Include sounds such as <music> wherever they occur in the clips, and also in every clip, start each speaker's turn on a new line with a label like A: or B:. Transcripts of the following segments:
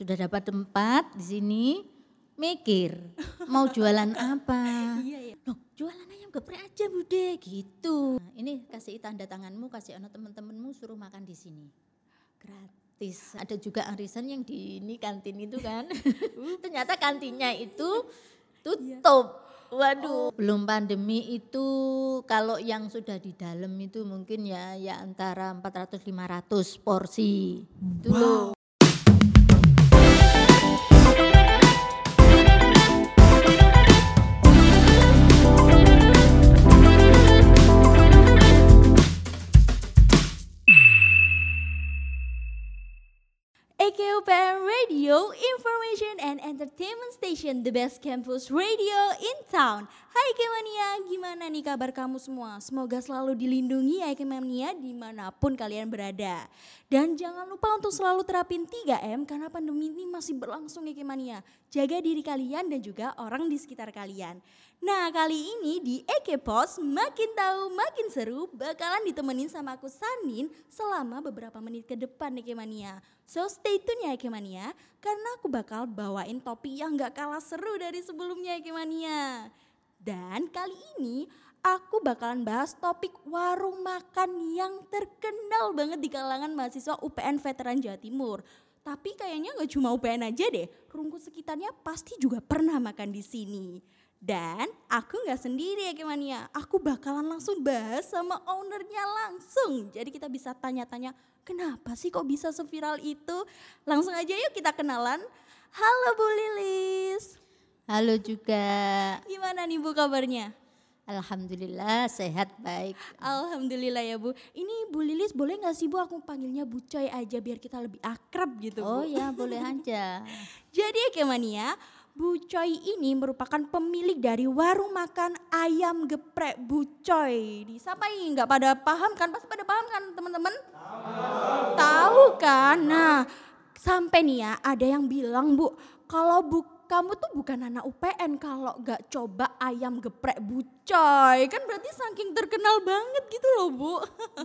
A: sudah dapat tempat di sini, mikir mau jualan apa.
B: Iya, iya.
A: Loh, jualan ayam geprek aja bude gitu. Nah, ini kasih tanda tanganmu, kasih anak teman-temanmu suruh makan di sini. Gratis. Ada juga arisan yang di ini kantin itu kan. <laughs> Ternyata kantinnya itu tutup. Waduh, belum pandemi itu kalau yang sudah di dalam itu mungkin ya ya antara 400 500 porsi. Itu loh.
B: AKUPM Radio, Information and Entertainment Station, the best campus radio in town. Hai Kemania, gimana nih kabar kamu semua? Semoga selalu dilindungi ya Kemania di mana pun kalian berada. Dan jangan lupa untuk selalu terapin 3M karena pandemi ini masih berlangsung ya Kemania. Jaga diri kalian dan juga orang di sekitar kalian. Nah kali ini di EK Pos makin tahu makin seru bakalan ditemenin sama aku Sanin selama beberapa menit ke depan nih Kemania. So stay tune ya Kemania karena aku bakal bawain topik yang gak kalah seru dari sebelumnya Kemania. Dan kali ini aku bakalan bahas topik warung makan yang terkenal banget di kalangan mahasiswa UPN Veteran Jawa Timur. Tapi kayaknya gak cuma UPN aja deh, rungkut sekitarnya pasti juga pernah makan di sini. Dan aku nggak sendiri ya Kemania, aku bakalan langsung bahas sama ownernya langsung. Jadi kita bisa tanya-tanya, kenapa sih kok bisa seviral itu? Langsung aja yuk kita kenalan. Halo Bu Lilis.
A: Halo juga.
B: Gimana nih Bu kabarnya?
A: Alhamdulillah sehat baik.
B: Alhamdulillah ya Bu. Ini Bu Lilis boleh nggak sih Bu aku panggilnya Bu Coy aja biar kita lebih akrab gitu
A: Oh
B: Bu.
A: ya boleh aja. <laughs>
B: Jadi ya Bu Coy ini merupakan pemilik dari warung makan ayam geprek Bu Coy. Di siapa ini nggak pada paham kan? Pasti pada paham kan teman-teman? Tahu kan? Nah, sampai nih ya ada yang bilang Bu, kalau Bu kamu tuh bukan anak UPN kalau nggak coba ayam geprek Bu Coy. Kan berarti saking terkenal banget gitu loh Bu.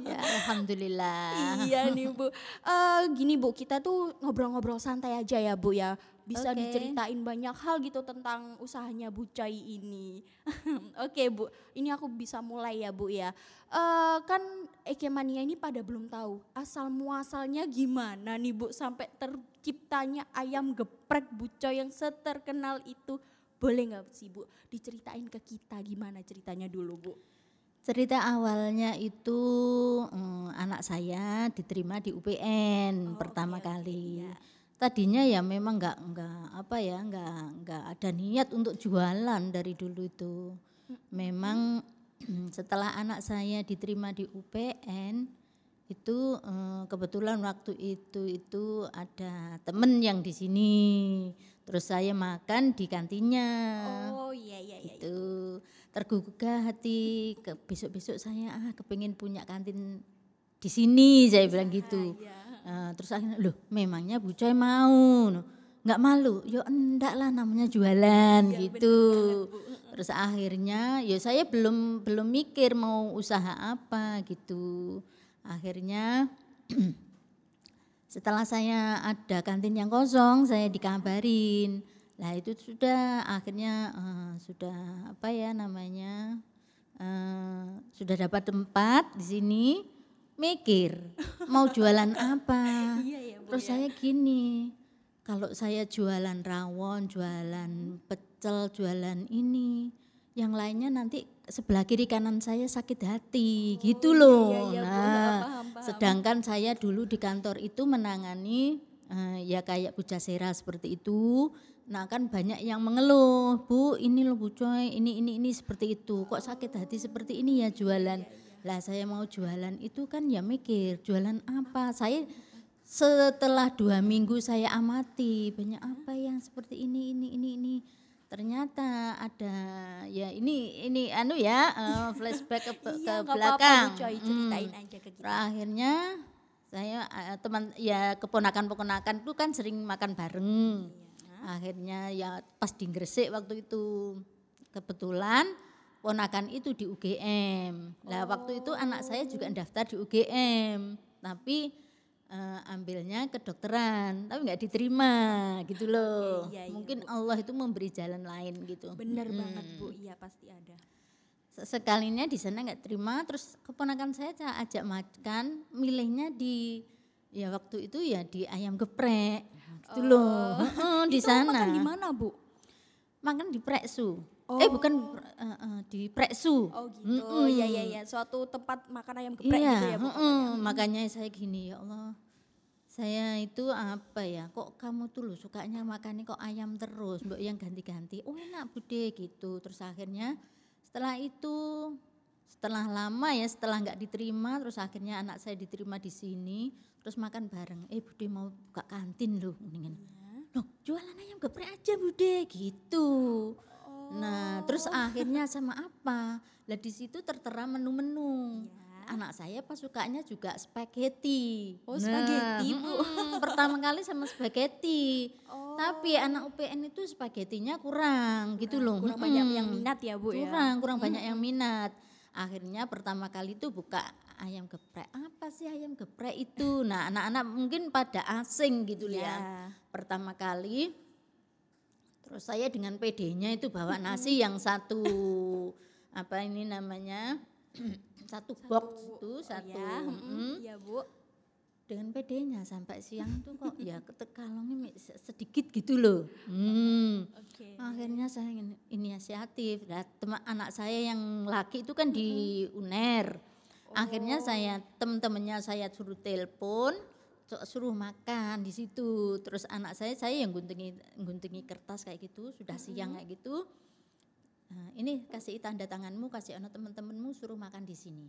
A: Ya alhamdulillah.
B: iya nih Bu. Eh, gini Bu, kita tuh ngobrol-ngobrol santai aja ya Bu ya. Bisa
A: Oke.
B: diceritain banyak hal gitu tentang usahanya Bu Coy ini. <laughs> Oke Bu, ini aku bisa mulai ya Bu ya. Eh, kan Ekemania ini pada belum tahu asal muasalnya gimana nih Bu sampai terciptanya ayam geprek Bu Coy yang seterkenal itu. Boleh nggak sih Bu diceritain ke kita gimana ceritanya dulu Bu?
A: Cerita awalnya itu mm, anak saya diterima di UPN
B: Oh,
A: pertama
B: oke, oke,
A: kali.
B: iya.
A: Tadinya ya memang nggak nggak apa ya nggak nggak ada niat untuk jualan dari dulu itu. Memang <clears throat> setelah anak saya diterima di UPN itu eh, kebetulan waktu itu itu ada temen yang di sini. Terus saya makan di kantinnya
B: Oh iya iya iya.
A: itu tergugah hati ke besok-besok saya ah kepingin punya kantin di sini saya bilang gitu
B: Iya.
A: Eh, terus akhirnya loh memangnya Bu Coy mau? Nggak malu. Ya enggak lah namanya jualan
B: Iya,
A: gitu. terus akhirnya ya saya belum belum mikir mau usaha apa gitu. Akhirnya <clears throat> setelah saya ada kantin yang kosong saya dikabarin. Lah itu sudah akhirnya eh, sudah apa ya namanya eh, sudah dapat tempat di sini mikir mau jualan apa <laughs>
B: Iya ya Bu.
A: terus saya gini kalau saya jualan rawon jualan pecel jualan ini yang lainnya nanti sebelah kiri kanan saya sakit hati gitu loh
B: iya, iya, Bu.
A: nah
B: Paham, paham.
A: sedangkan saya dulu di kantor itu menangani eh, ya kayak pujasera seperti itu nah kan banyak yang mengeluh bu ini loh bu coy ini ini ini seperti itu kok sakit hati seperti ini ya jualan lah saya mau jualan itu kan ya mikir jualan apa? Saya setelah dua minggu saya amati banyak apa yang seperti ini ini ini ini. Ternyata ada ya ini ini anu ya eh, <laughs> flashback ke, ke
B: Iya,
A: belakang.
B: Coy,
A: Hmm.
B: ceritain aja ke kita.
A: akhirnya saya eh, teman ya keponakan keponakan itu kan sering makan bareng. Akhirnya ya pas di Gresik waktu itu kebetulan ponakan itu di UGM lah waktu itu anak saya juga daftar di UGM tapi eh, ambilnya kedokteran, tapi nggak diterima gitu loh.
B: iya, iya,
A: Mungkin Allah itu memberi jalan lain gitu.
B: Bener
A: Mm-mm.
B: banget Bu, iya pasti ada.
A: Sekalinya di sana nggak terima, terus keponakan saya saya ajak makan, milihnya di ya waktu itu ya di ayam geprek gitu loh. Heeh, di
B: Oh.
A: Sana.
B: makan di mana Bu?
A: Makan di Preksu. Eh bukan eh, eh, di Preksu.
B: Oh gitu, iya iya iya. Suatu tempat makan ayam geprek
A: Iya,
B: gitu ya Bu.
A: heeh. makanya saya gini ya Allah. Saya itu apa ya, kok kamu tuh loh sukanya makannya kok ayam terus, mbok yang ganti-ganti. Oh enak bude gitu. Terus akhirnya setelah itu setelah lama ya setelah nggak diterima terus akhirnya anak saya diterima di sini terus makan bareng eh bude mau buka kantin loh mendingan loh jualan ayam geprek aja bude gitu nah terus akhirnya sama apa? Lah di situ tertera menu-menu. Anak saya pas sukanya juga spaghetti.
B: Oh, spaghetti, Bu.
A: mm-mm, pertama kali sama spaghetti.
B: Oh.
A: tapi anak UPN itu spagettinya kurang gitu loh
B: Kurang banyak
A: Mm-mm.
B: yang minat ya Bu ya.
A: kurang kurang banyak yang minat. Akhirnya pertama kali itu buka ayam geprek. Apa sih ayam geprek itu? Nah anak-anak mungkin pada asing gitu
B: Iya.
A: ya pertama kali terus saya dengan PD-nya itu bawa nasi yang satu <laughs> apa ini namanya <clears throat> satu box itu
B: Oh
A: satu
B: ya,
A: mm,
B: iya Bu.
A: dengan PD-nya sampai siang tuh kok ya ketekalongnya sedikit gitu loh hmm.
B: Oke.
A: Akhirnya saya ini- inisiatif. Nah, teman anak saya yang laki itu kan di UNER. Akhirnya saya teman-temannya saya suruh telepon, suruh makan di situ. Terus anak saya saya yang guntingi guntingi kertas kayak gitu, sudah siang kayak gitu. Nah, ini kasih tanda tanganmu, kasih anak teman-temanmu suruh makan di sini.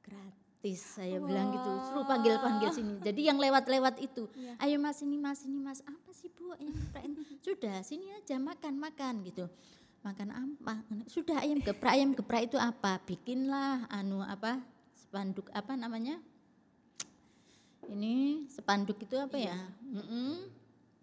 A: Gratis saya bilang gitu. Suruh panggil-panggil sini. Jadi yang lewat-lewat itu, ayo Mas ini Mas ini Mas, apa sih Bu? Ayam geprek ini?" <laughs> Sudah sini aja makan makan gitu. Makan apa? Sudah ayam geprek, ayam geprek itu apa? Bikinlah anu apa? Spanduk apa namanya? Ini spanduk itu apa ya? Mm-mm.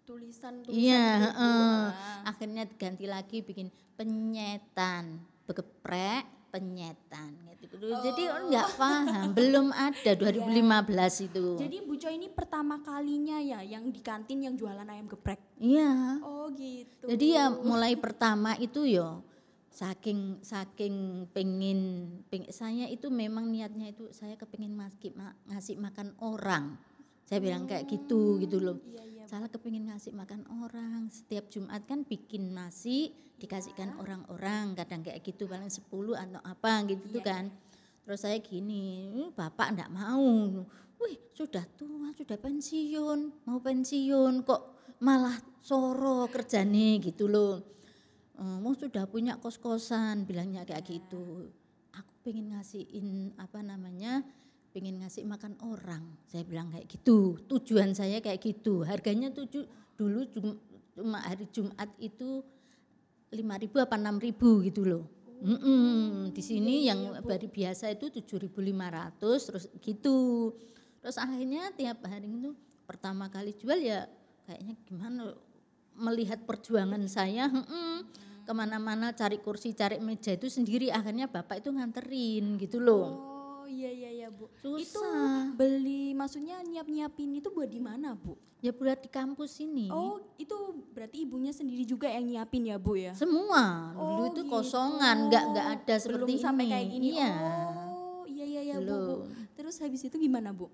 B: Tulisan tulisan
A: Iya.
B: Ah.
A: akhirnya ganti lagi bikin penyetan, begeprek, penyetan gitu. Jadi orang nggak paham, belum ada 2015 itu.
B: Jadi Bu Coy ini pertama kalinya ya yang di kantin yang jualan ayam geprek.
A: Iya.
B: Oh gitu.
A: Jadi ya mulai pertama itu yo saking saking pengen, peng- saya itu memang niatnya itu saya kepingin ngasih, ma- ngasih makan orang. Saya bilang kayak gitu gitu loh.
B: Iya iya.
A: Saya kepingin ngasih makan orang. Setiap Jumat kan bikin nasi dikasihkan orang-orang. Kadang kayak gitu paling 10 atau apa gitu tuh kan. Terus saya gini, "Ini bapak enggak mau. Wih sudah tua, sudah pensiun. Mau pensiun kok malah soro kerjane gitu loh. Eh, mau sudah punya kos-kosan bilangnya kayak gitu. Aku pengen ngasihin apa namanya pengen ngasih makan orang. Saya bilang kayak gitu. Tujuan saya kayak gitu. Harganya tujuh dulu cum- cuma hari Jumat itu 5.000 apa 6.000 gitu loh. Mm-mm. Di sini yang hari biasa itu 7.500 terus gitu. Terus akhirnya tiap hari itu pertama kali jual ya kayaknya gimana melihat perjuangan saya mm-mm, ke mana-mana cari kursi cari meja itu sendiri akhirnya bapak itu nganterin gitu loh.
B: Oh iya iya iya Bu. Itu
A: Susah.
B: beli maksudnya nyiap-nyiapin itu buat di mana Bu?
A: Ya buat di kampus ini.
B: Oh itu berarti ibunya sendiri juga yang nyiapin ya Bu ya?
A: Semua
B: Oh,
A: dulu itu
B: gitu.
A: kosongan, nggak nggak ada seperti
B: Belum sampai
A: ini.
B: kayak gini.
A: Iya.
B: Oh iya iya iya Bu, Bu. Terus habis itu gimana Bu?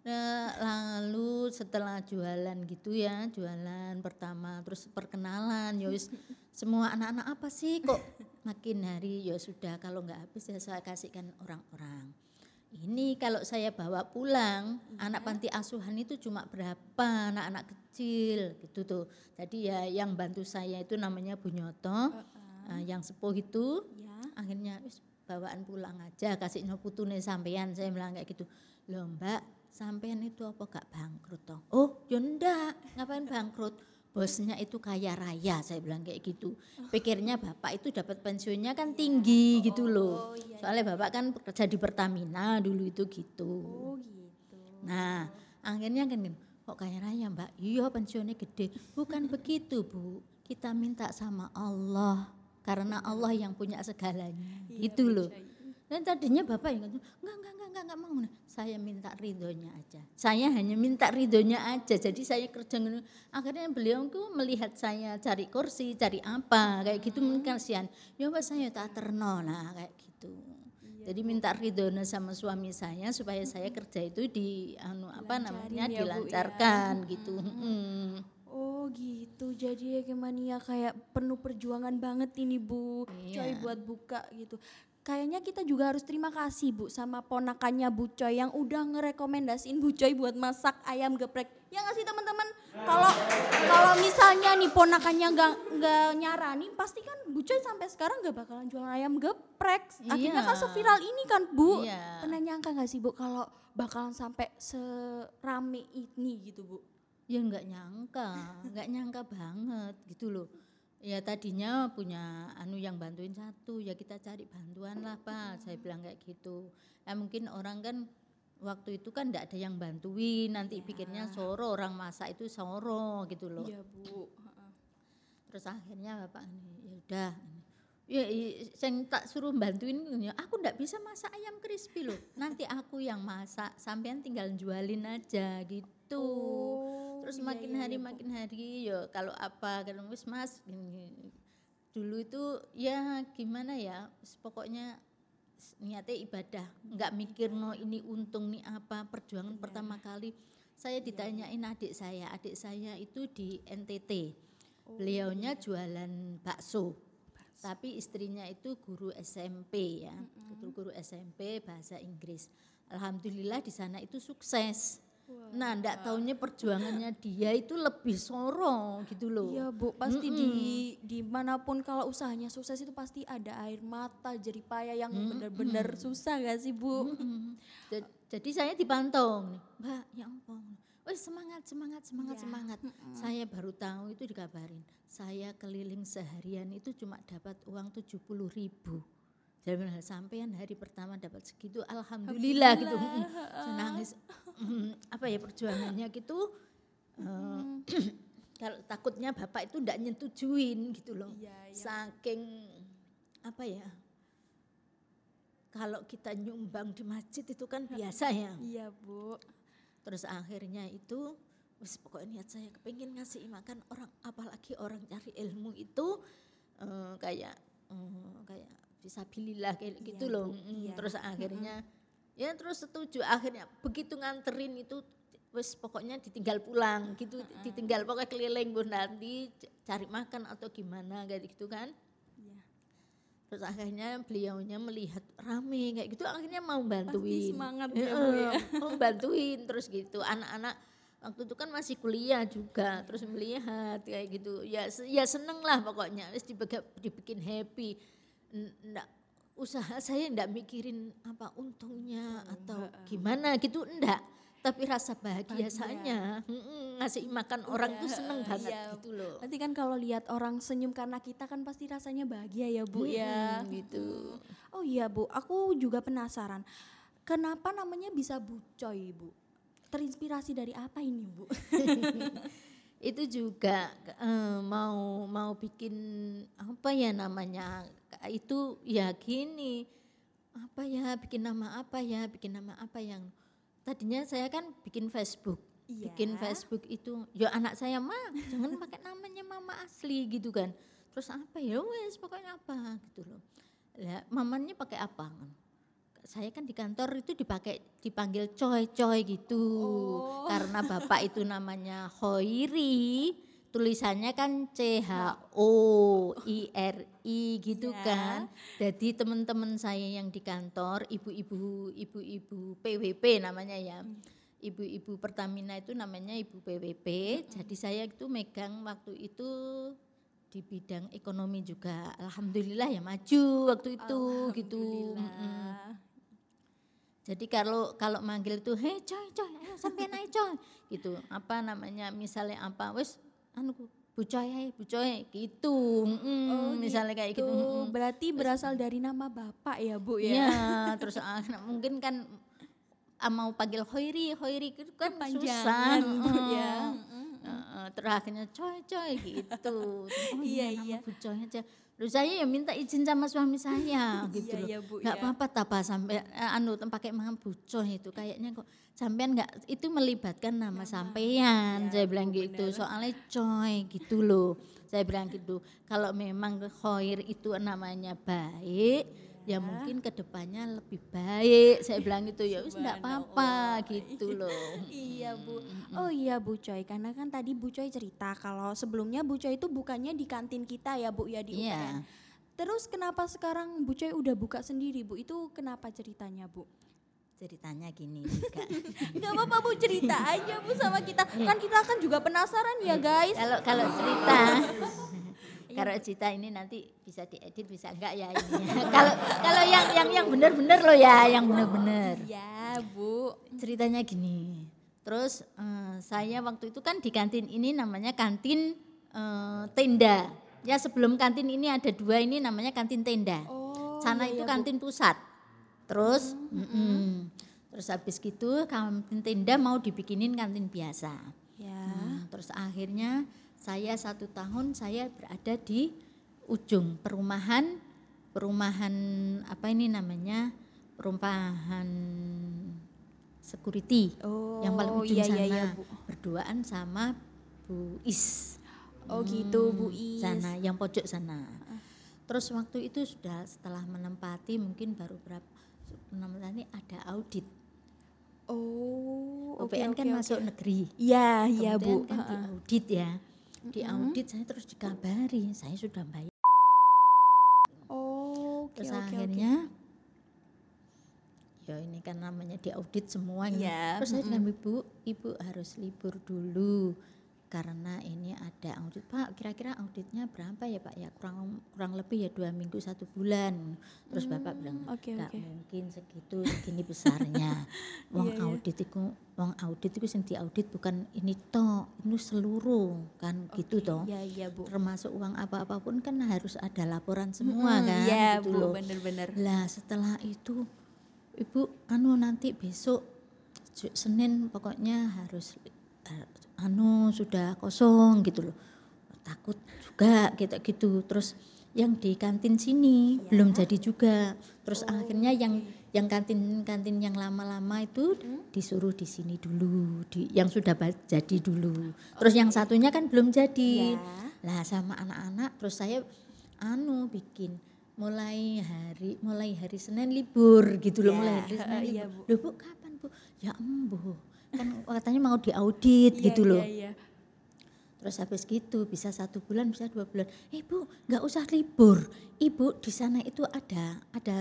A: Nah, lalu setelah jualan gitu ya, jualan pertama, terus perkenalan, ya <laughs> semua anak-anak apa sih kok makin hari ya sudah kalau nggak habis ya saya kasihkan orang-orang. Ini kalau saya bawa pulang, anak panti asuhan itu cuma berapa anak-anak kecil gitu tuh. Jadi ya yang bantu saya itu namanya Bu Nyoto, eh, yang sepuh itu
B: Ya.
A: akhirnya bawaan pulang aja kasih putune sampean saya bilang kayak gitu loh mbak sampean itu apa gak bangkrut toh oh ya ndak ngapain bangkrut bosnya itu kaya raya saya bilang kayak gitu pikirnya bapak itu dapat pensiunnya kan tinggi gitu loh soalnya bapak kan kerja di Pertamina dulu itu gitu
B: Oh gitu.
A: Nah, akhirnya kan kok kaya raya mbak? Iya pensiunnya gede. Bukan <laughs> begitu bu, kita minta sama Allah. Karena Allah yang punya segalanya.
B: Iya,
A: gitu loh. Dan tadinya bapak yang enggak enggak enggak enggak enggak mau. Saya minta ridhonya aja. Saya hanya minta ridhonya aja. Jadi saya kerja. Akhirnya beliau tuh melihat saya cari kursi, cari apa kayak gitu mungkin kasihan. Ya Pak saya tak terno nah kayak gitu. Jadi minta ridhonya sama suami saya supaya saya kerja itu di anu apa namanya
B: ya, ya.
A: dilancarkan gitu. Mm.
B: Oh gitu, jadi ya Kemania kayak penuh perjuangan banget ini Bu,
A: Iya.
B: Coy buat buka gitu. Kayaknya kita juga harus terima kasih Bu sama ponakannya Bu Coy yang udah ngerekomendasiin Bu Coy buat masak ayam geprek. Ya nggak sih teman-teman? Kalau kalau misalnya nih ponakannya nggak nggak nyaranin, pasti kan Bu Coy sampai sekarang nggak bakalan jualan ayam geprek. Akhirnya kan
A: Iya.
B: seviral ini kan Bu.
A: Iya.
B: Pernah nyangka nggak sih Bu kalau bakalan sampai serame ini gitu Bu?
A: Ya nggak nyangka, nggak nyangka banget gitu loh. Ya tadinya punya anu yang bantuin satu, ya kita cari bantuan lah Pak. Saya bilang kayak gitu. Ya mungkin orang kan waktu itu kan enggak ada yang bantuin, nanti pikirnya soro orang masak itu soro gitu loh.
B: Iya Bu.
A: Terus akhirnya bapak ini ya udah. Ya, sing tak suruh bantuin ya, aku ndak bisa masak ayam crispy loh. Nanti aku yang masak, sampean tinggal jualin aja gitu.
B: Oh,
A: Terus
B: iya,
A: makin
B: iya,
A: hari
B: iya,
A: makin hari ya kalau apa kan wis Mas gini. dulu itu ya gimana ya pokoknya niatnya ibadah. Nggak mikir no ini untung nih apa perjuangan
B: Iya.
A: pertama kali. Saya ditanyain adik saya. Adik saya itu di NTT
B: Oh,
A: beliaunya
B: iya.
A: jualan bakso. Tapi istrinya itu guru SMP ya. Guru guru SMP bahasa Inggris. Alhamdulillah di sana itu sukses nah ndak taunya perjuangannya dia itu lebih soro gitu loh
B: Iya bu, pasti di di mana pun kalau usahanya sukses itu pasti ada air mata, jerih payah yang benar-benar susah gak sih bu?
A: Mm. Ja- Jadi saya dipantau nih, Mbak, ya ampun. Wih semangat, semangat, semangat,
B: Iya.
A: semangat. Saya baru tahu itu dikabarin. Saya keliling seharian itu cuma dapat uang 70 ribu. Saya bilang sampean hari pertama dapat segitu, alhamdulillah, gitu. Mm, Saya nangis. Mm, apa ya perjuangannya gitu. eh, kalau takutnya bapak itu ndak nyetujuin gitu loh.
B: Iya, iya.
A: Saking apa ya? Kalau kita nyumbang di masjid itu kan <laughs> biasa ya.
B: Iya bu.
A: Terus akhirnya itu wis pokoknya niat saya kepingin ngasih makan orang apalagi orang cari ilmu itu eh, kayak eh, kayak visabilillah kayak
B: Iya,
A: gitu loh.
B: Bu,
A: Mm,
B: iya.
A: Terus akhirnya ya terus setuju. Akhirnya begitu nganterin itu wis pokoknya ditinggal pulang gitu ditinggal pokoknya keliling bu nanti cari makan atau gimana kayak gitu kan.
B: Iya.
A: terus akhirnya beliaunya melihat rame kayak gitu akhirnya mau bantuin.
B: semangat ya, Bu, <laughs> ya.
A: mau bantuin terus gitu. Anak-anak waktu itu kan masih kuliah juga terus melihat kayak gitu. Ya ya seneng lah pokoknya dibega- dibikin happy Ndak usaha saya ndak mikirin apa untungnya atau gimana gitu ndak tapi rasa bahagianya <laughs> mm-mm, ngasih makan orang tuh seneng banget
B: iya.
A: gitu loh
B: Nanti kan kalau lihat orang senyum karena kita kan pasti rasanya bahagia ya bu ya.
A: Mm, gitu
B: Oh iya bu, aku juga penasaran. Kenapa namanya bisa bucoy bu? Terinspirasi dari apa ini bu? <laughs>
A: itu juga eh, mau mau bikin apa ya namanya itu ya gini. Apa ya bikin nama apa ya bikin nama apa yang tadinya saya kan bikin Facebook.
B: Iya.
A: bikin Facebook itu ya anak saya mah jangan pakai namanya mama asli gitu kan. Terus apa ya wes pokoknya apa gitu loh. Lah mamanya pakai apa saya kan di kantor itu dipakai dipanggil coy coy gitu.
B: Oh.
A: karena bapak itu namanya Hoiri tulisannya kan C H O I R I gitu
B: Ya.
A: kan. Jadi teman-teman saya yang di kantor ibu-ibu ibu-ibu PWP namanya ya. Ibu-ibu Pertamina itu namanya ibu PWP jadi saya itu megang waktu itu di bidang ekonomi juga. Alhamdulillah ya maju waktu itu gitu. Jadi kalau kalau manggil tuh, hei coy coy, ayo sampai naik coy, gitu. Apa namanya, misalnya apa, wes, anu bu coy, hey, bu coy, gitu. Mm,
B: Oh,
A: misalnya kayak gitu. Mm.
B: berarti berasal dari nama bapak ya bu ya?
A: Iya, terus ah, mungkin kan ah, mau panggil Hoiri, Hoiri itu kan susah.
B: Bu,
A: mm.
B: ya.
A: Heeh, terus akhirnya coy coy gitu. Oh <laughs>
B: Iya,
A: iya, nama Bu Coy aja. Terus saya ya minta izin sama suami saya <laughs> gitu
B: Iya,
A: loh.
B: iya, Bu,
A: Nggak
B: iya.
A: apa-apa tapa sampai eh, anu pakai mangan Bu Coy itu kayaknya kok sampean nggak itu melibatkan nama sampean.
B: Iya,
A: saya bilang gitu. Soalnya coy gitu loh. Saya bilang gitu. Kalau memang Khoir itu namanya baik, ya mungkin ke depannya lebih baik. Saya bilang gitu ya wis enggak apa-apa gitu loh. <laughs>
B: Iya Bu. Oh iya Bu Coy, karena kan tadi Bu Coy cerita kalau sebelumnya Bu Coy itu bukannya di kantin kita ya Bu ya di
A: Iya.
B: UPN. Terus kenapa sekarang Bu Coy udah buka sendiri Bu? Itu kenapa ceritanya Bu?
A: Ceritanya gini <laughs> Kak.
B: Gak apa-apa Bu cerita aja Bu sama kita. Kan kita kan juga penasaran ya guys.
A: Kalau kalau cerita <laughs> kalau cerita ini nanti bisa diedit bisa enggak ya ini. <laughs> Kalau kalau yang yang yang benar-benar loh ya, yang benar-benar.
B: Ya Bu.
A: Ceritanya gini. Terus eh, saya waktu itu kan di kantin ini namanya kantin eh, tenda. Ya sebelum kantin ini ada dua ini namanya kantin tenda.
B: Oh,
A: Sana
B: iya,
A: itu
B: iya, Bu.
A: kantin pusat. Terus, mm-mm. terus habis gitu kantin tenda mau dibikinin kantin biasa.
B: Ya.
A: Nah, terus akhirnya saya satu tahun saya berada di ujung perumahan, perumahan apa ini namanya perumahan security
B: Oh,
A: yang paling ujung
B: iya,
A: sana
B: iya, iya, Bu.
A: berduaan sama Bu Is.
B: Oh gitu Bu
A: Hmm,
B: Is.
A: sana yang pojok sana. Terus waktu itu sudah setelah menempati mungkin baru berapa menempati ada audit.
B: Oh,
A: UPN
B: oke
A: kan
B: oke.
A: masuk negeri.
B: Iya, iya Bu.
A: Kan di audit ya. Di audit saya terus dikabari saya sudah bayar.
B: Oh, oke
A: Terus
B: oke.
A: akhirnya ya ini kan namanya di audit semua ini.
B: Iya,
A: Terus saya bilang ibu, ibu harus libur dulu karena ini ada audit pak kira-kira auditnya berapa ya pak ya kurang kurang lebih ya dua minggu satu bulan terus bapak bilang
B: Hmm,
A: nggak
B: oke.
A: mungkin segitu segini besarnya <laughs> wong
B: Iya, iya.
A: audit itu wong audit itu sing audit bukan ini toh ini seluruh kan gitu toh
B: Iya, iya Bu.
A: termasuk uang apa apa pun kan harus ada laporan semua kan
B: Iya
A: gitu
B: Bu,
A: loh.
B: bener-bener.
A: Lah setelah itu ibu anu nanti besok Senin pokoknya harus eh, anu sudah kosong gitu loh takut juga gitu gitu terus yang di kantin sini belum jadi juga terus akhirnya yang yang kantin kantin yang lama-lama itu disuruh di sini dulu di yang sudah jadi dulu terus yang satunya kan belum jadi
B: Ya.
A: lah sama anak-anak terus saya anu bikin mulai hari mulai hari Senin libur gitu loh
B: Ya,
A: mulai hari Senin
B: iya,
A: libur.
B: Bu.
A: Loh Bu kapan Bu? Ya embuh. Kan katanya mau diaudit
B: Iya,
A: gitu loh.
B: Iya, iya.
A: Terus habis gitu bisa satu bulan bisa dua bulan. Ibu nggak usah libur. Ibu di sana itu ada ada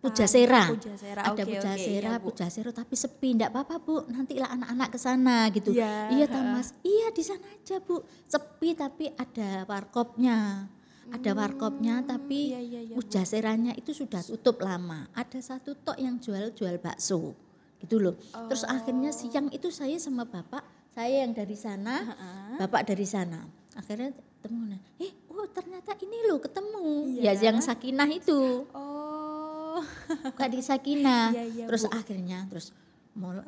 A: pujasera.
B: Pujasera,
A: Ada
B: oke,
A: pujasera,
B: iya, Bu.
A: pujasera tapi sepi. Enggak apa-apa Bu, nantilah anak-anak ke sana gitu.
B: Iya,
A: iya ta, Mas. Iya di sana aja Bu. Sepi tapi ada warkopnya. Ada warkopnya tapi
B: iya, iya, iya,
A: pujaseranya itu sudah tutup lama. Ada satu tok yang jual-jual bakso. Gitu loh. Terus akhirnya
B: Oh.
A: siang itu saya sama bapak, saya yang dari sana, bapak dari sana. Akhirnya ketemu. Eh, oh ternyata ini loh ketemu.
B: Iya.
A: Ya yang Sakinah itu.
B: Oh.
A: Buka di Sakinah.
B: Iya, iya,
A: terus
B: Bu.
A: akhirnya terus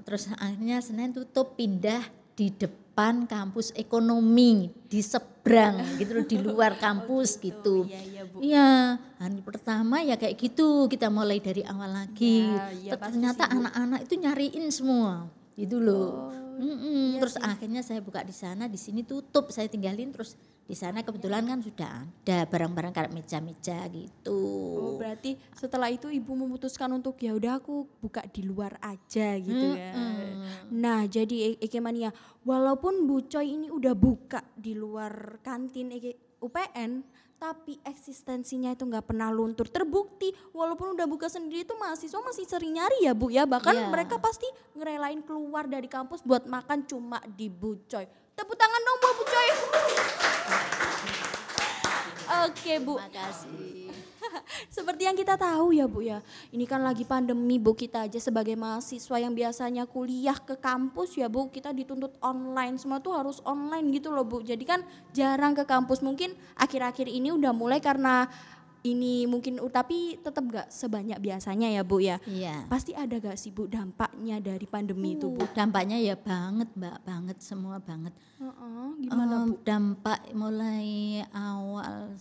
A: terus akhirnya Senin tutup pindah di depan kampus ekonomi di seberang gitu loh di luar <laughs> kampus gitu.
B: Iya, iya, Bu.
A: Iya, hari pertama ya kayak gitu kita mulai dari awal lagi.
B: Ya, pasti
A: Ternyata anak-anak itu nyariin semua, gitu loh.
B: Oh,
A: Mm-mm.
B: iya
A: terus akhirnya saya buka di sana, di sini tutup, saya tinggalin terus di sana kebetulan kan sudah ada barang-barang kayak meja-meja gitu.
B: Oh, berarti setelah itu ibu memutuskan untuk ya udah aku buka di luar aja gitu ya. Nah, jadi E- Eke Mania, walaupun Bu Coy ini udah buka di luar kantin Eke UPN, tapi eksistensinya itu nggak pernah luntur. Terbukti walaupun udah buka sendiri itu mahasiswa masih sering nyari ya Bu ya. Bahkan
A: Iya.
B: mereka pasti ngerelain keluar dari kampus buat makan cuma di Bu Coy. Tepuk tangan dong buat Bu Coy. <laughs> Oke Bu,
A: Makasih. <laughs>
B: seperti yang kita tahu ya Bu ya, ini kan lagi pandemi Bu kita aja sebagai mahasiswa yang biasanya kuliah ke kampus ya Bu, kita dituntut online, semua tuh harus online gitu loh Bu. Jadi kan jarang ke kampus, mungkin akhir-akhir ini udah mulai karena ini mungkin uh, tapi tetap gak sebanyak biasanya ya Bu ya.
A: Iya.
B: Pasti ada gak sih Bu dampaknya dari pandemi itu Bu?
A: Uh, dampaknya ya banget mbak, banget semua banget.
B: Heeh, gimana
A: Em,
B: Bu?
A: Dampak mulai awal,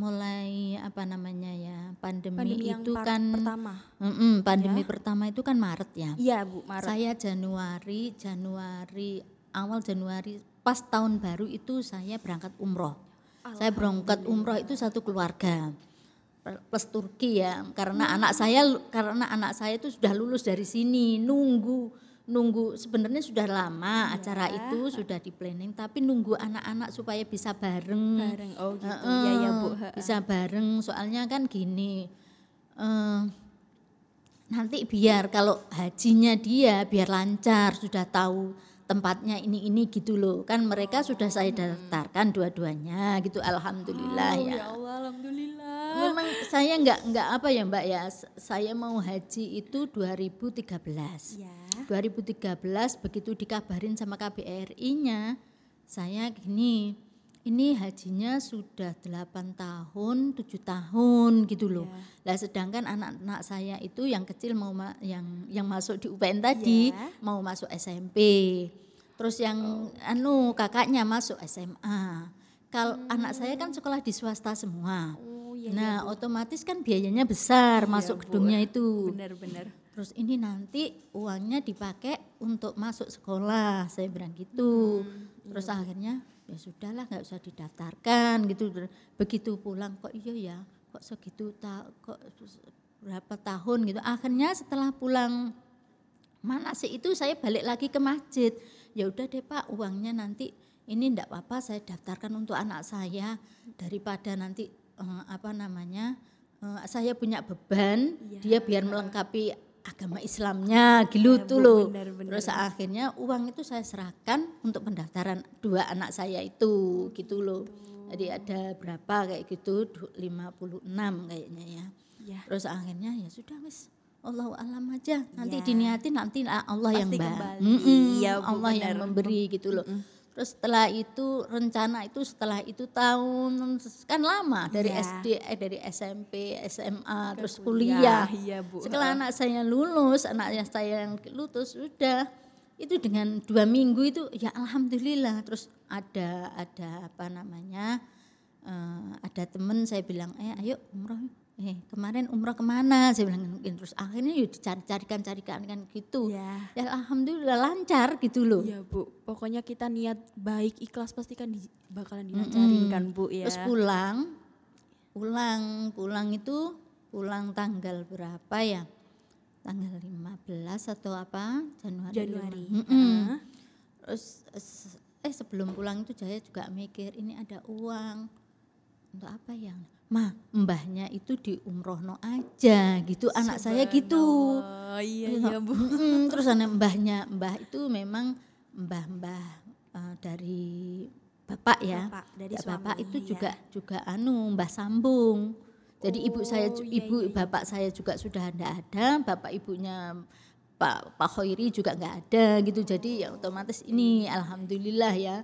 A: mulai apa namanya ya pandemi,
B: Pandemi
A: itu kan,
B: pertama.
A: Mm-mm, pandemi pertama itu kan Maret ya.
B: Iya Bu, Maret.
A: Saya Januari, Januari awal Januari pas tahun baru itu saya berangkat umroh. Saya berangkat umroh itu satu keluarga plus Turki ya karena anak saya karena anak saya itu sudah lulus dari sini nunggu nunggu sebenarnya sudah lama acara itu sudah di planning tapi nunggu anak-anak supaya bisa bareng.
B: Bareng. Oh gitu.
A: Heeh,
B: Ya ya Bu.
A: Bisa bareng. Soalnya kan gini eh, nanti biar kalau hajinya dia biar lancar sudah tahu tempatnya ini ini gitu loh. Kan mereka sudah saya daftarkan dua-duanya gitu. Alhamdulillah
B: Oh,
A: ya.
B: ya Allah, alhamdulillah.
A: memang saya nggak nggak apa ya mbak ya. Saya mau haji itu 2013
B: Ya.
A: 2013 begitu dikabarin sama KBRI-nya saya gini ini hajinya sudah 8 tahun 7 tahun gitu loh. Lah sedangkan anak-anak saya itu yang kecil mau ma- yang yang masuk di UPN tadi
B: Ya.
A: mau masuk SMP terus yang anu kakaknya masuk SMA kalau anak saya kan sekolah di swasta semua.
B: Oh iya.
A: nah otomatis kan biayanya besar masuk gedungnya itu.
B: Benar-benar.
A: Terus ini nanti uangnya dipakai untuk masuk sekolah, saya bilang gitu. Terus akhirnya ya sudahlah nggak usah didaftarkan gitu. Begitu pulang kok iya ya, kok segitu ta kok berapa tahun gitu. Akhirnya setelah pulang mana sih itu saya balik lagi ke masjid. Ya udah deh Pak, uangnya nanti ini enggak apa-apa saya daftarkan untuk anak saya daripada nanti eh, apa namanya? eh, saya punya beban, dia biar melengkapi agama Islamnya gitu tuh
B: Bu,
A: loh.
B: benar, benar.
A: Terus akhirnya uang itu saya serahkan untuk pendaftaran dua anak saya itu gitu loh. Jadi ada berapa kayak gitu du- 56 kayaknya ya.
B: Ya.
A: Terus akhirnya ya sudah wis Allah alam aja nanti
B: Ya.
A: diniatin nanti lah Allah yang
B: Pasti
A: ba-
B: kembali.
A: Mm-mm,
B: Iya, Bu,
A: Allah yang
B: benar.
A: memberi gitu loh. Terus setelah itu rencana itu setelah itu tahun kan lama dari
B: Ya.
A: SD eh, dari SMP SMA terus
B: kuliah.
A: kuliah.
B: Iya, Bu.
A: Setelah anak saya lulus, anaknya saya yang lulus sudah itu dengan dua minggu itu ya alhamdulillah terus ada ada apa namanya eh, ada temen saya bilang eh ayo umroh eh kemarin umroh ke mana saya bilang "Mungkin." terus akhirnya yuk dicari-carikan carikan kan gitu
B: Ya.
A: ya alhamdulillah lancar gitu loh
B: Iya Bu, pokoknya kita niat baik ikhlas pasti kan di- bakalan dilancarin kan Bu ya.
A: terus pulang pulang pulang itu pulang tanggal berapa ya tanggal 15 atau apa Januari
B: Januari.
A: Mm-mm.
B: Heeh.
A: terus eh sebelum pulang itu saya juga mikir ini ada uang untuk apa ya mah mbahnya itu di umrohno aja gitu. Anak saya gitu.
B: Oh iya iya Bu.
A: Mm-mm, terus anak mbahnya mbah itu memang mbah-mbah eh, dari bapak ya.
B: Bapak, dari
A: bapak
B: suami,
A: itu
B: ya.
A: juga juga anu mbah sambung. Jadi ibu saya
B: Oh, iya,
A: ibu
B: iya, iya.
A: bapak saya juga sudah tidak ada. Bapak ibunya Pak Pak Khairi juga nggak ada gitu. Jadi ya otomatis ini alhamdulillah ya.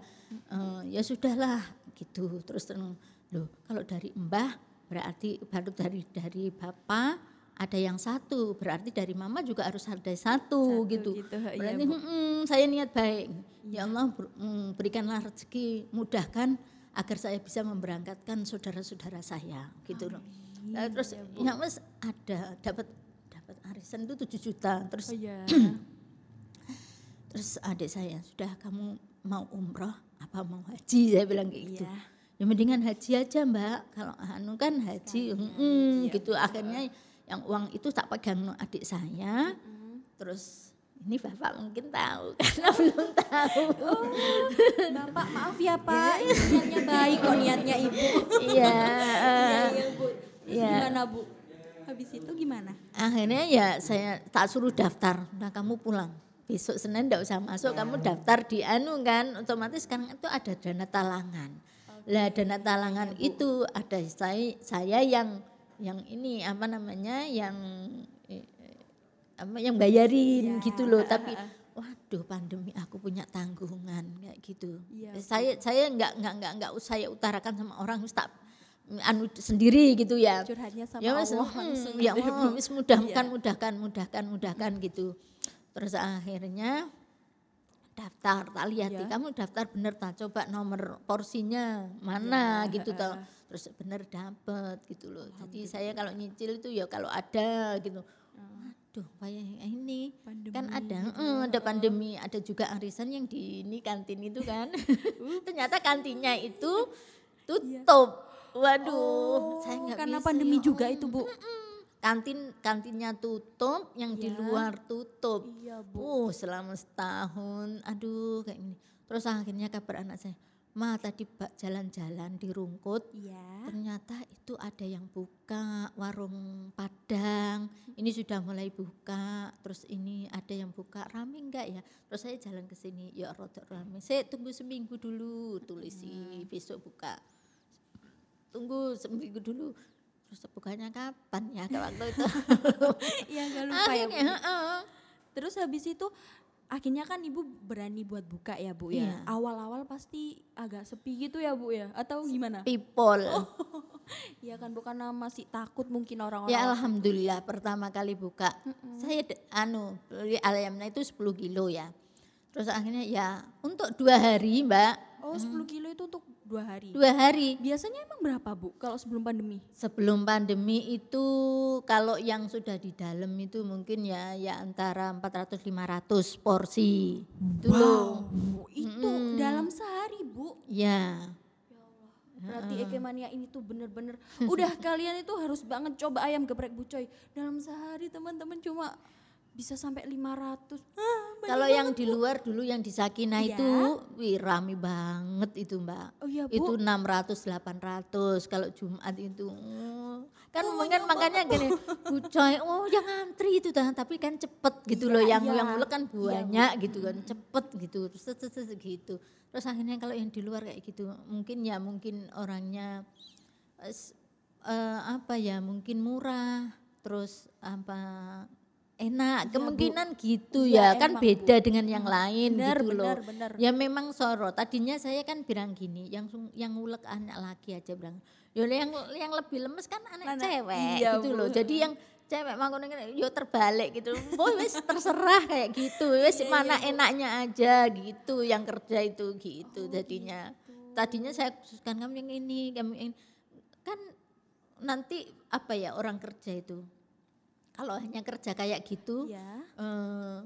A: Eh, ya sudahlah gitu. Terus terus loh kalau dari mbah berarti baru dari dari bapak ada yang satu. Berarti dari mama juga harus ada satu,
B: Satu
A: gitu,
B: gitu, iya,
A: berarti
B: Bu.
A: "Mm, saya niat baik. Ya Allah ber- mm, berikanlah rezeki mudahkan agar saya bisa memberangkatkan saudara-saudara saya gitu loh. Nah, terus ya mas ada dapat dapat arisan itu 7 juta. Terus
B: Oh iya. <clears throat>
A: terus adik saya sudah kamu mau umroh apa mau haji? Saya bilang kayak gitu.
B: Iya.
A: Ya mendingan haji aja mbak. Kalau anu kan haji mm, gitu. akhirnya yang uang itu tak pegang adik saya. Terus ini bapak mungkin tahu <laughs> karena belum tahu.
B: Bapak maaf ya Pak, niatnya baik kok niatnya Ibu.
A: iya
B: Iya
A: eh,
B: iya Bu. Terus
A: Iya.
B: gimana Bu? Habis itu gimana?
A: akhirnya ya saya tak suruh daftar. Nah kamu pulang. Besok senin ndak usah masuk kamu daftar di anu kan otomatis kan itu ada dana talangan lah dana talangan itu ada saya saya yang yang ini apa namanya yang eh, apa yang bayarin gitu loh tapi waduh pandemi aku punya tanggungan kayak gitu
B: Iya,
A: saya saya nggak nggak nggak nggak saya utarakan sama orang tak anu sendiri gitu ya.
B: Curhatnya sama
A: ya wis,
B: Allah
A: mm,
B: langsung.
A: ya
B: gitu ya,
A: Allah, wis mudahkan
B: Iya.
A: mudahkan mudahkan mudahkan gitu. Terus akhirnya daftar tak lihat
B: Iya.
A: kamu daftar bener tak coba nomor porsinya mana
B: Iya,
A: gitu toh. Terus bener dapet gitu loh. Jadi saya kalau nyicil itu ya kalau ada gitu. Aduh kayak ini kan
B: Pandemi
A: ada
B: gitu
A: eh,
B: ya,
A: ada pandemi ada juga arisan yang di ini kantin itu kan. <laughs> Ternyata kantinnya itu <laughs> tutup. Waduh
B: Oh,
A: saya nggak
B: karena
A: bisa,
B: pandemi
A: ya
B: juga itu, Bu.
A: Kantin kantinnya tutup yang di
B: Ya.
A: luar tutup
B: Iya, Bu.
A: Uh, selama setahun, aduh kayak gini. Terus akhirnya kabar anak saya, Ma tadi bak jalan-jalan di Rungkut,
B: Iya.
A: ternyata itu ada yang buka warung Padang. Ini sudah mulai buka, terus ini ada yang buka rame enggak ya? Terus saya jalan ke sini, ya rodok rame. Saya tunggu seminggu dulu, tulisi besok buka. Tunggu seminggu dulu. Terus bukanya kapan ya ke waktu itu? <laughs>
B: Iya, gak lupa ya, Bu.
A: Akhirnya, heeh.
B: Terus habis itu akhirnya kan Ibu berani buat buka ya, Bu ya.
A: Iya.
B: Awal-awal pasti agak sepi gitu ya, Bu ya. Atau gimana?
A: people. <laughs>
B: Iya kan bukan masih takut mungkin orang-orang.
A: Ya alhamdulillah pertama kali buka. Saya de- anu beli ayamnya itu 10 kilo ya. Terus akhirnya ya untuk dua hari mbak,
B: Oh, 10 kilo itu untuk dua hari.
A: dua hari.
B: Biasanya emang berapa, Bu? Kalau sebelum pandemi?
A: Sebelum pandemi itu kalau yang sudah di dalam itu mungkin ya ya antara 400-500 porsi. Itu loh.
B: Bu, itu dalam sehari, Bu.
A: Ya.
B: Berarti Eke Mania ini tuh bener-bener udah <laughs> kalian itu harus banget coba ayam geprek bucoy. Dalam sehari teman-teman cuma bisa sampai 500. Hah,
A: Kalau yang di luar dulu yang di Sakinah
B: Iya.
A: itu wih rame banget itu mbak.
B: Oh iya, Bu.
A: itu 600 800 kalau Jumat itu oh, kan
B: Oh,
A: mungkin makanya gini Bu Coy oh yang ngantri itu dah tapi kan cepet gitu loh
B: Iya,
A: yang
B: iya.
A: yang ulek kan
B: Iya,
A: banyak gitu kan cepet gitu terus terus, terus, terus gitu terus akhirnya kalau yang di luar kayak gitu mungkin ya mungkin orangnya eh, apa ya mungkin murah terus apa enak
B: Bu.
A: kemungkinan gitu
B: Iya,
A: ya kan
B: emang,
A: beda
B: Bu.
A: dengan yang lain
B: bener,
A: gitu loh
B: bener, bener.
A: Ya memang soro. Tadinya saya kan bilang gini, yang yang ngulek anak laki aja bilang. Ya yang yang lebih lemes kan anak
B: Anak-
A: cewek
B: iya,
A: gitu
B: Bu.
A: loh. Jadi yang cewek mangkon yo terbalik gitu. Boy wis <laughs> terserah kayak gitu. Wis
B: Iya,
A: mana
B: iya, Bu.
A: enaknya aja gitu yang kerja itu gitu
B: Oh,
A: jadinya.
B: gitu.
A: Tadinya saya khususkan kamu yang ini, kamu yang ini. kan nanti apa ya orang kerja itu. Kalau hanya kerja kayak gitu,
B: Ya.
A: eh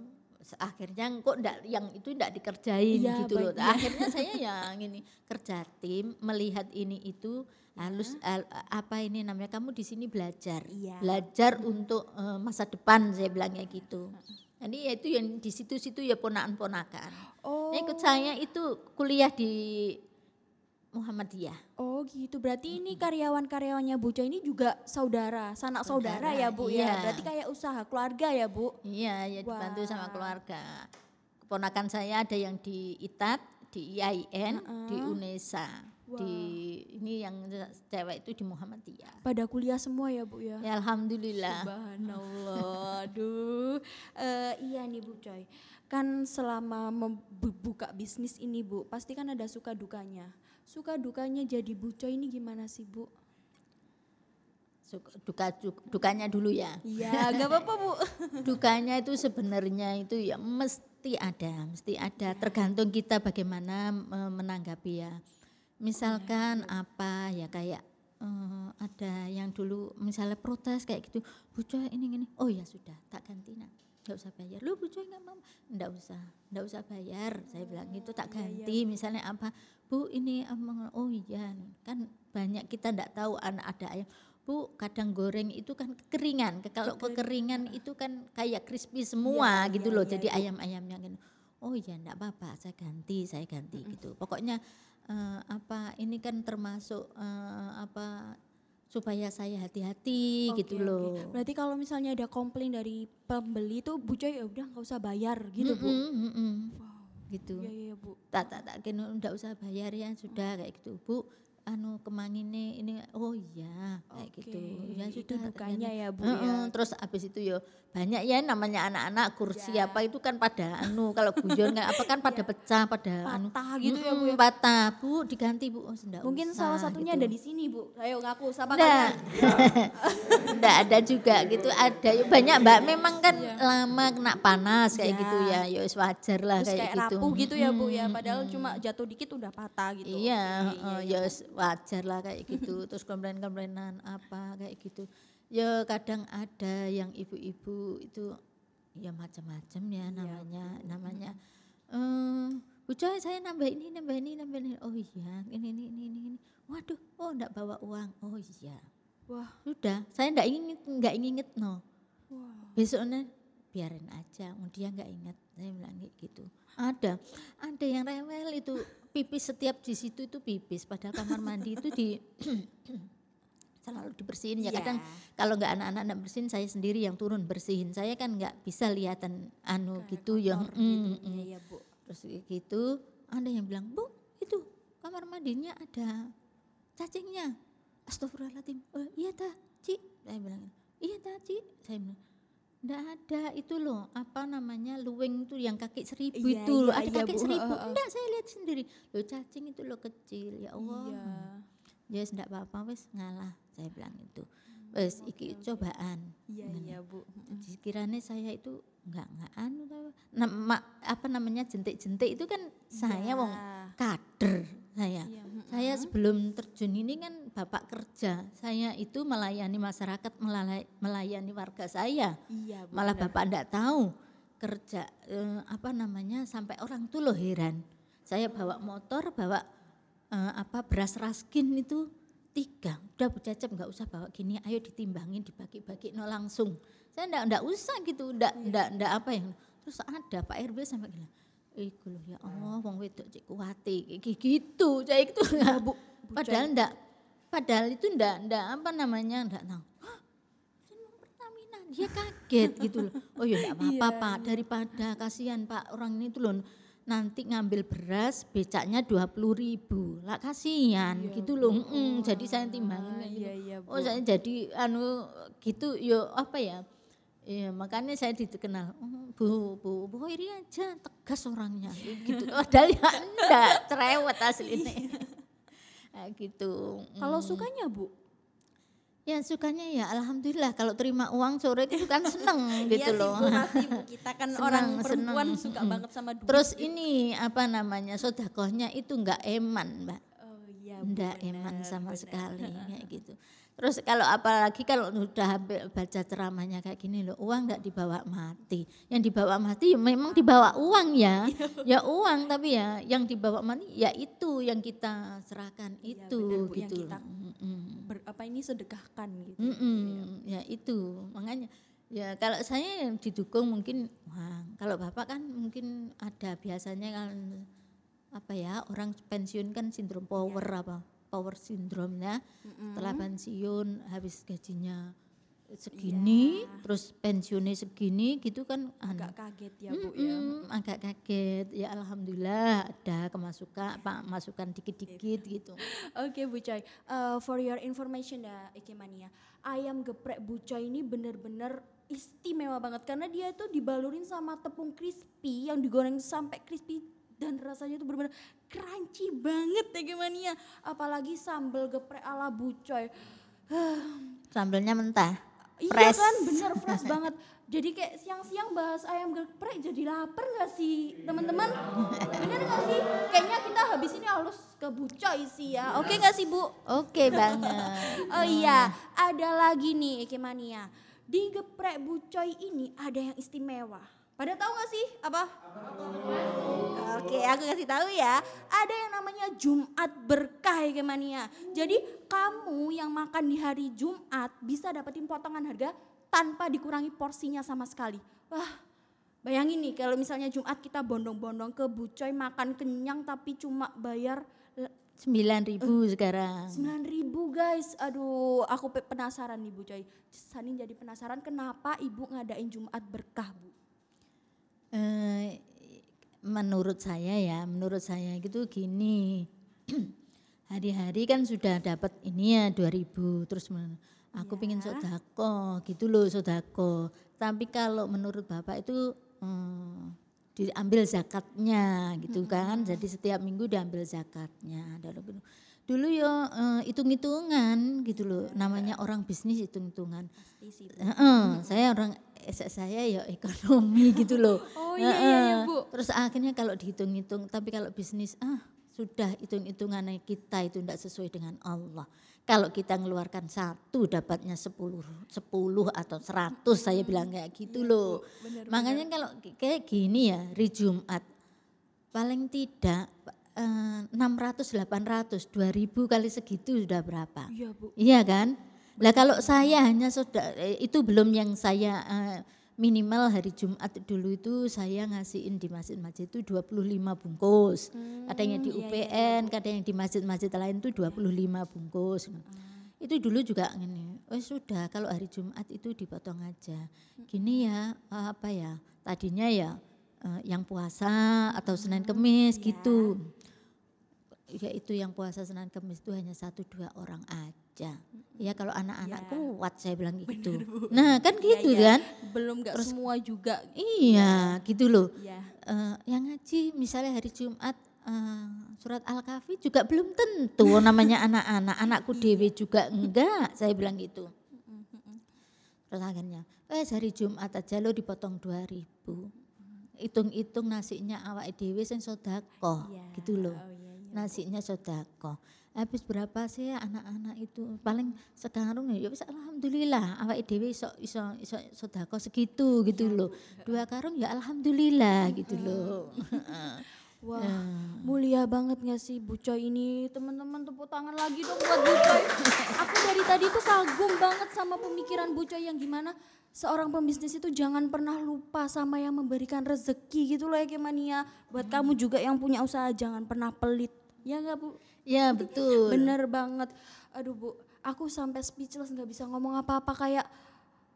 A: akhirnya kok ndak yang itu ndak dikerjain
B: Iya,
A: gitu loh.
B: iya.
A: Akhirnya saya yang ini kerja tim melihat ini itu halus al- apa ini namanya kamu di sini belajar.
B: Iya.
A: Belajar untuk eh, masa depan saya bilangnya gitu. Jadi ya itu yang di situ-situ ya ponakan-ponakan.
B: Oh.
A: Nah, ikut saya itu kuliah di Muhammadiyah.
B: Oh gitu. Berarti ini karyawan-karyawannya Bu ini juga saudara, sanak saudara, ya Bu ya.
A: iya.
B: Berarti kayak usaha keluarga ya Bu.
A: Iya, ya dibantu sama
B: Wah.
A: keluarga. Keponakan saya ada yang di ITAT, di IAIN, di
B: Heeh.
A: UNESA. Di ini yang cewek itu di Muhammadiyah.
B: Pada kuliah semua ya Bu ya.
A: Ya alhamdulillah.
B: Subhanallah. Aduh. Eh, iya nih Bu Coy. Kan selama membuka bisnis ini Bu, pasti kan ada suka dukanya. Suka dukanya jadi Bu Coy ini gimana sih Bu?
A: Suka- Duka, duk- dukanya dulu ya.
B: Iya, nggak apa-apa Bu. <laughs>
A: Dukanya itu sebenarnya itu ya mesti ada, mesti ada. Tergantung kita bagaimana eh, menanggapi ya. Misalkan apa ya kayak eh, ada yang dulu misalnya protes kayak gitu, Bu Coy ini gini, oh ya sudah tak ganti nak, nggak usah bayar. Lu Bu Coy nggak mau, nggak usah, nggak usah bayar. Saya bilang gitu tak
B: iya, iya.
A: ganti. Misalnya apa, Bu ini emang oh iya kan banyak kita nggak tahu anak ada ayam. Bu kadang goreng itu kan kekeringan, Ke- kalau kekeringan itu kan kayak crispy semua
B: Iya,
A: gitu
B: iya,
A: loh.
B: iya,
A: Jadi
B: iya.
A: ayam-ayamnya gitu. Oh iya enggak apa-apa, saya ganti, saya ganti gitu. Pokoknya eh, apa ini kan termasuk eh, apa supaya saya hati-hati
B: Oke,
A: gitu loh.
B: Berarti kalau misalnya ada komplain dari pembeli tuh Bu Coy ya udah nggak usah bayar gitu Bu.
A: Mm-mm, mm-mm.
B: Wow.
A: gitu.
B: Iya iya Bu.
A: Tak tak tak kena enggak usah bayar ya sudah kayak gitu. Bu anu kemangine ini oh iya kayak gitu. Ya
B: itu
A: sudah
B: dukanya
A: ternyata.
B: ya, Bu, ya.
A: Terus habis itu ya banyak ya namanya anak-anak kursi
B: Ya.
A: apa itu kan pada anu kalau guyon apa kan <laughs> pada pecah pada anu
B: Patah gitu ya, Bu, ya?
A: patah bu diganti bu oh,
B: Mungkin
A: usah,
B: salah satunya
A: gitu.
B: ada di sini, Bu. Ayo ngaku siapa
A: Enggak. Enggak <laughs> ada juga gitu. Ada ya banyak Mbak memang kan lama kena panas kayak
B: Iya.
A: gitu ya. Ya wis wajar lah
B: Terus
A: kayak,
B: kayak
A: gitu.
B: rapuh gitu ya, Bu ya. Padahal
A: mm-mm.
B: cuma jatuh dikit udah patah gitu.
A: Iya, heeh, ya wis wajar lah kayak gitu. Terus komplain-komplainan apa kayak gitu. Ya kadang ada yang ibu-ibu itu ya macam-macam ya namanya namanya. Eh Bu Joy saya nambah ini nambah ini nambah ini. Oh iya ini ini ini ini, waduh oh enggak bawa uang. Oh iya.
B: Wah.
A: sudah saya enggak inget enggak inget no
B: Wah.
A: besoknya biarin aja dia nggak ingat saya bilang gitu. Ada ada yang rewel itu pipis setiap di situ itu pipis padahal kamar mandi itu di <clears throat> selalu dibersihin ya kadang
B: Iya.
A: kalau nggak anak-anak nggak bersihin saya sendiri yang turun bersihin saya kan nggak bisa lihatan anu
B: Kayak
A: gitu yang mm,
B: gitu.
A: mm, mm.
B: Iya, iya, Bu.
A: terus gitu ada yang bilang bu itu kamar mandinya ada cacingnya astagfirullahaladzim oh, iya ta Ci saya bilang iya ta Ci saya bilang Enggak ada itu loh apa namanya luweng itu yang kaki seribu
B: Iya,
A: itu loh
B: iya,
A: ada
B: iya,
A: kaki
B: Bu.
A: seribu
B: heeh.
A: enggak saya lihat sendiri loh cacing itu loh kecil ya Allah
B: Iya.
A: ya yes, enggak apa-apa wes ngalah saya bilang itu wes iki cobaan
B: Iya,
A: Ngene.
B: iya, Bu.
A: Sekiranya saya itu enggak enggak anu tau. Nah, ma- apa namanya jentik-jentik itu kan saya wong
B: Iya.
A: kader saya
B: Iya,
A: saya sebelum terjun ini kan bapak kerja saya itu melayani masyarakat melayani warga saya.
B: Iya,
A: malah bapak enggak tahu kerja eh, apa namanya sampai orang tuh loh heran. Saya bawa motor bawa eh, apa beras raskin itu tiga. Udah Bu Cecep nggak usah bawa gini ayo ditimbangin dibagi-bagi no langsung. Saya enggak enggak usah gitu enggak enggak enggak apa yang terus ada Pak RW sampai bilang Iku loh ya Allah wong wedok cek kuwati kayak gitu saya itu enggak Bu padahal enggak padahal itu enggak enggak apa namanya enggak tahu. "Hah, Jeneng Pertamina? Dia kaget gitu loh. Oh ya enggak apa-apa
B: Iya,
A: Pak. Daripada kasihan Pak orang ini tuh loh nanti ngambil beras becaknya dua puluh ribu. Lah kasihan
B: Iya,
A: gitu loh. Mm, jadi saya timbangin kayak gitu.
B: Iya, iya, Bu.
A: oh saya jadi anu gitu yo apa ya? Iya, makanya saya dikenal, "Oh, Bu, Bu, Bu Iri aja tegas orangnya, gitu. Padahal ya enggak, cerewet aslinya. Gitu.
B: Kalau
A: Mm.
B: sukanya, Bu?
A: Ya sukanya ya alhamdulillah kalau terima uang sore itu kan <laughs> seneng gitu
B: Iya sih,
A: loh.
B: Bu, pasti, Bu. Kita kan
A: Senang,
B: orang perempuan
A: senang.
B: suka banget sama duit.
A: Terus ini apa namanya sodakohnya itu enggak eman mbak.
B: Iya,
A: Enggak eman sama
B: benar.
A: sekali <laughs> kayak gitu. Terus kalau apalagi kalau udah hampir baca ceramahnya kayak gini loh, uang enggak dibawa mati. Yang dibawa mati ya memang dibawa uang ya. <laughs> ya uang tapi ya yang dibawa mati ya itu yang kita serahkan
B: Iya,
A: itu
B: Bu, yang
A: gitu.
B: kita
A: Mm-mm.
B: Ber- apa ini sedekahkan gitu.
A: Mm-mm, ya itu makanya ya kalau saya yang didukung mungkin uang kalau bapak kan mungkin ada biasanya kan apa ya orang pensiun kan sindrom power apa power syndrome ya
B: Mm-mm.
A: setelah pensiun habis gajinya segini
B: Iya.
A: terus pensiunnya segini gitu kan anu,
B: Agak kaget ya, Bu ya.
A: Mm-mm, agak kaget. Ya alhamdulillah ada kemasukan pak masukan dikit-dikit gitu.
B: Oke Bu Coy, Eh, for your information ya Ikemania, ayam geprek Bu Coy ini bener-bener istimewa banget karena dia tuh dibalurin sama tepung crispy yang digoreng sampai crispy dan rasanya tuh bener-bener crunchy banget Ikemania. Apalagi sambal geprek ala Bu Coy. <sighs>
A: sambelnya mentah
B: Iya
A: Fresh.
B: kan bener fresh <laughs> banget. Jadi kayak siang-siang bahas ayam geprek jadi lapar gak sih teman-teman? Bener gak sih? Kayaknya kita habis ini harus ke Bu Coy sih ya. Oke gak sih Bu?
A: oke banget <laughs>
B: Oh iya, ada lagi nih Ikemania. Di geprek bucoy ini ada yang istimewa. Pada tahu gak sih apa? Oke, aku kasih tahu ya. Ada yang namanya Jumat berkah Ikemania. Jadi kamu yang makan di hari Jumat bisa dapetin potongan harga tanpa dikurangi porsinya sama sekali. Wah, bayangin nih kalau misalnya Jumat kita bondong-bondong ke bucoy makan kenyang tapi cuma bayar
A: sembilan ribu sekarang
B: 9 ribu guys, aduh aku pe- penasaran nih Bu Coy. Sanin jadi penasaran kenapa ibu ngadain Jumat berkah Bu?
A: Eh, menurut saya ya menurut saya gitu gini. <clears throat> Hari-hari kan sudah dapat ini ya 2000 terus aku
B: Ya.
A: pingin sodako gitu loh sodako. Tapi kalau menurut bapak itu hmm, diambil zakatnya gitu kan. Jadi setiap minggu diambil zakatnya. Dulu dulu ya eh, hitung-hitungan gitu loh. Namanya orang bisnis hitung-hitungan.
B: Bu.
A: Heeh, saya orang eh, saya ya ekonomi <laughs> gitu loh.
B: Oh iya, iya, iya. Bu.
A: Terus akhirnya kalau dihitung-hitung, tapi kalau bisnis ah sudah hitung-hitungannya kita itu tidak sesuai dengan Allah. Kalau kita mengeluarkan satu dapatnya sepuluh, sepuluh atau seratus saya bilang kayak gitu loh.
B: bener,
A: Makanya kalau kayak gini ya, hari Jumat paling tidak eh, 600, 800, 2000 kali segitu sudah berapa?
B: Iya bu.
A: Iya kan? Lah kalau saya hanya sudah itu belum yang saya eh, minimal hari Jumat dulu itu saya ngasihin di masjid-masjid itu 25 bungkus. Kadang yang di
B: iya, iya,
A: UPN, kadang yang di masjid-masjid lain itu 25 bungkus. Itu dulu juga gini. Oh sudah kalau hari Jumat itu dipotong aja. Gini ya eh, apa ya? Tadinya ya eh, yang puasa atau Senin Kemis gitu yaitu yang puasa Senin Kamis itu hanya satu dua orang aja. Ya kalau anak-anak
B: Ya.
A: kuat saya bilang <laughs> gitu. Nah kan gitu
B: iya.
A: kan?
B: Belum nggak semua juga.
A: Iya gitu loh.
B: Ya.
A: Eh, yang ngaji misalnya hari Jumat eh, surat Al-Kahfi juga belum tentu namanya <laughs> anak-anak. Anakku dewi juga enggak saya bilang gitu. Terus akhirnya, eh hari Jumat aja lo dipotong 2000 Hitung-hitung nasinya awak dewi sing sodakoh
B: Iya.
A: gitu loh
B: Oh, iya, iya.
A: nasinya sodako. Habis berapa sih ya anak-anak itu? Paling sekarang ya bisa alhamdulillah awak dhewe iso iso iso sodako segitu gitu loh. Dua karung ya alhamdulillah gitu loh. <laughs>
B: Wah,
A: Nah.
B: mulia banget gak sih Bu Coy ini? Teman-teman tepuk tangan lagi dong buat Bu Coy. Aku dari tadi tuh kagum banget sama pemikiran Bu Coy yang gimana seorang pembisnis itu jangan pernah lupa sama yang memberikan rezeki gitu loh ya Kemania. Buat kamu juga yang punya usaha jangan pernah pelit. Ya enggak Bu?
A: ya betul.
B: Bener banget. Aduh Bu, aku sampai speechless nggak bisa ngomong apa-apa kayak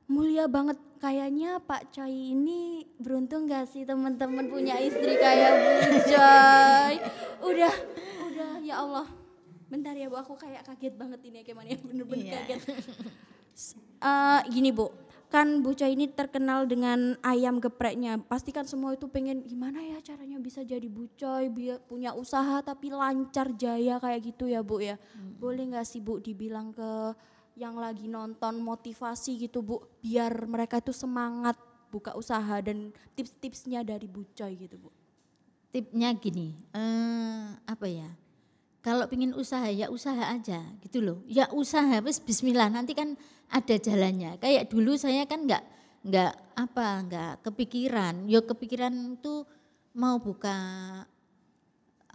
B: mulia banget. Kayaknya Pak Coy ini beruntung gak sih teman-teman punya istri kayak Bu Coy. Udah, udah ya Allah. Bentar ya Bu, aku kayak kaget banget ini ya gimana ya bener-bener
A: Iya.
B: kaget. Eh, gini Bu, kan Bu Coy ini terkenal dengan ayam gepreknya. Pasti kan semua itu pengen gimana ya caranya bisa jadi Bu Coy, biar punya usaha tapi lancar jaya kayak gitu ya Bu ya. Boleh nggak sih Bu dibilang ke yang lagi nonton motivasi gitu Bu, biar mereka itu semangat buka usaha dan tips-tipsnya dari Bu Coy gitu Bu.
A: Tipnya gini, eh apa ya? Kalau pingin usaha ya usaha aja gitu loh. Ya usaha wis bismillah nanti kan ada jalannya. Kayak dulu saya kan nggak nggak apa nggak kepikiran. Yo kepikiran tuh mau buka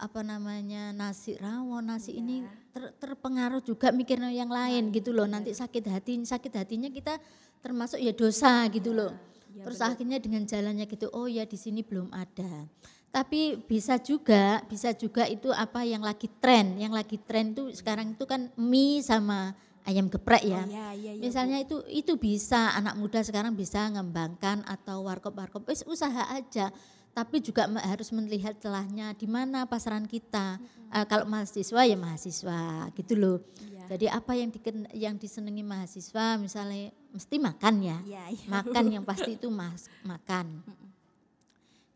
A: apa namanya nasi rawon nasi ini ter- terpengaruh juga mikirnya yang lain gitu loh nanti sakit hati sakit hatinya kita termasuk ya dosa gitu loh terus akhirnya dengan jalannya gitu oh ya di sini belum ada tapi bisa juga bisa juga itu apa yang lagi tren yang lagi tren itu sekarang itu kan mie sama ayam geprek ya
B: Iya, iya, iya.
A: Misalnya itu itu bisa anak muda sekarang bisa ngembangkan atau warkop-warkop wis usaha aja. Tapi juga harus melihat celahnya di mana pasaran kita. Eh, kalau mahasiswa ya mahasiswa gitu loh.
B: Iya.
A: Jadi apa yang diken, yang disenangi mahasiswa misalnya mesti makan ya.
B: Iya, iya.
A: Makan <laughs> yang pasti itu mas, makan.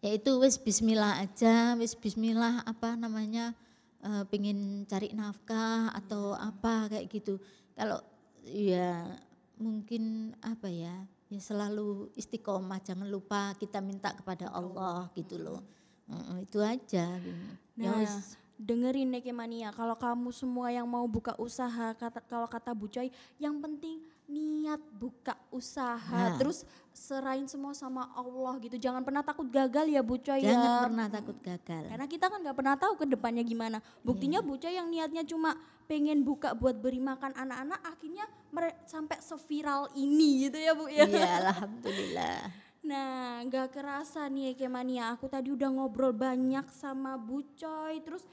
A: Yaitu wis bismillah aja, wis bismillah apa namanya eh, pengen cari nafkah atau apa kayak gitu. Kalau ya mungkin apa ya, ya selalu istiqomah, jangan lupa kita minta kepada Allah gitu loh. Mm, itu aja. Ya
B: Nah,
A: wis.
B: dengerin nih Mania, kalau kamu semua yang mau buka usaha, kata kalau kata Bu Coy, yang penting niat buka usaha,
A: Nah.
B: terus serahin semua sama Allah gitu. Jangan pernah takut gagal ya Bu Coy
A: Jangan
B: ya.
A: pernah takut gagal.
B: Karena kita kan nggak pernah tahu ke depannya gimana. Buktinya
A: Iya.
B: Bu Coy yang niatnya cuma pengen buka buat beri makan anak-anak, akhirnya sampai seviral ini gitu ya Bu ya.
A: Iya, alhamdulillah.
B: Nah, nggak kerasa nih Kemania, aku tadi udah ngobrol banyak sama Bu Coy, terus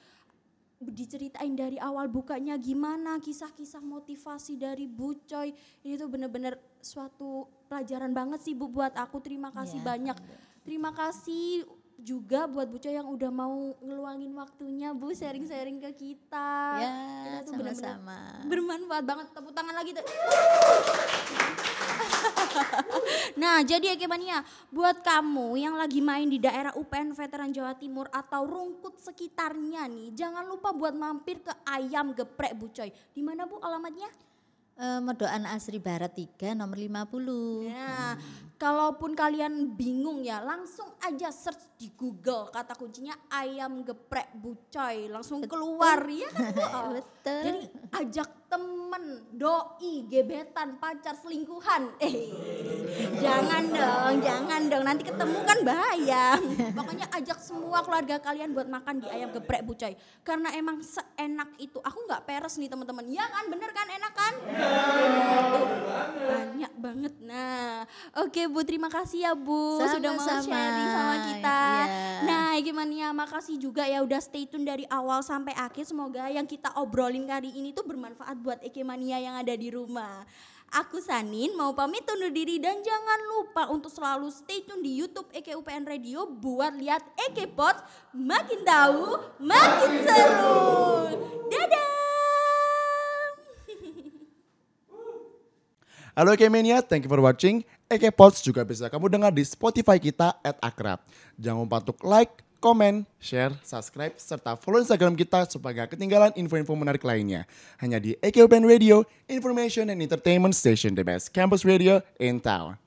B: diceritain dari awal bukanya gimana, kisah-kisah motivasi dari Bu Coy. Ini tuh bener-bener suatu pelajaran banget sih Bu buat aku. Terima kasih
A: Iya,
B: banyak. Terima kasih juga buat Bu Coy yang udah mau ngeluangin waktunya Bu sharing-sharing ke kita.
A: Ya,
B: Kita tuh benar-benar
A: sama-sama.
B: bermanfaat banget tepuk tangan lagi tuh. <laughs> nah jadi Eke Mania buat kamu yang lagi main di daerah UPN Veteran Jawa Timur atau rungkut sekitarnya nih jangan lupa buat mampir ke ayam geprek Bu Coy. Di mana Bu alamatnya?
A: Eh, Medokan Asri Barat 3 nomor 50.
B: Nah, kalaupun kalian bingung ya, langsung aja search di Google kata kuncinya ayam geprek bucoy, langsung keluar ya kan <laughs> Bu?
A: Betul.
B: Jadi ajak temen, doi, gebetan, pacar, selingkuhan. Eh, jangan dong, jangan dong. Nanti ketemu kan bahaya. Pokoknya ajak semua keluarga kalian buat makan di ayam geprek bucoy. Karena emang seenak itu. Aku nggak peres nih teman-teman. Ya kan, bener kan, enak kan? Tuh, banyak banget. Nah, oke Bu, terima kasih ya Bu sudah mau sharing sama kita.
A: Iya.
B: Nah, gimana ya? Makasih juga ya udah stay tune dari awal sampai akhir. Semoga yang kita obrolin kali ini tuh bermanfaat buat Eke Mania yang ada di rumah. Aku Sanin mau pamit undur diri dan jangan lupa untuk selalu stay tune di YouTube Eke UPN Radio buat lihat Eke Pot makin tahu makin seru. Dadah.
C: Halo Kemania, thank you for watching. Eke Pods juga bisa kamu dengar di Spotify kita at Akrab. Jangan lupa untuk like, komen, share, subscribe, serta follow Instagram kita supaya gak ketinggalan info-info menarik lainnya. Hanya di Eke Open Radio, Information and Entertainment Station, the best campus radio in town.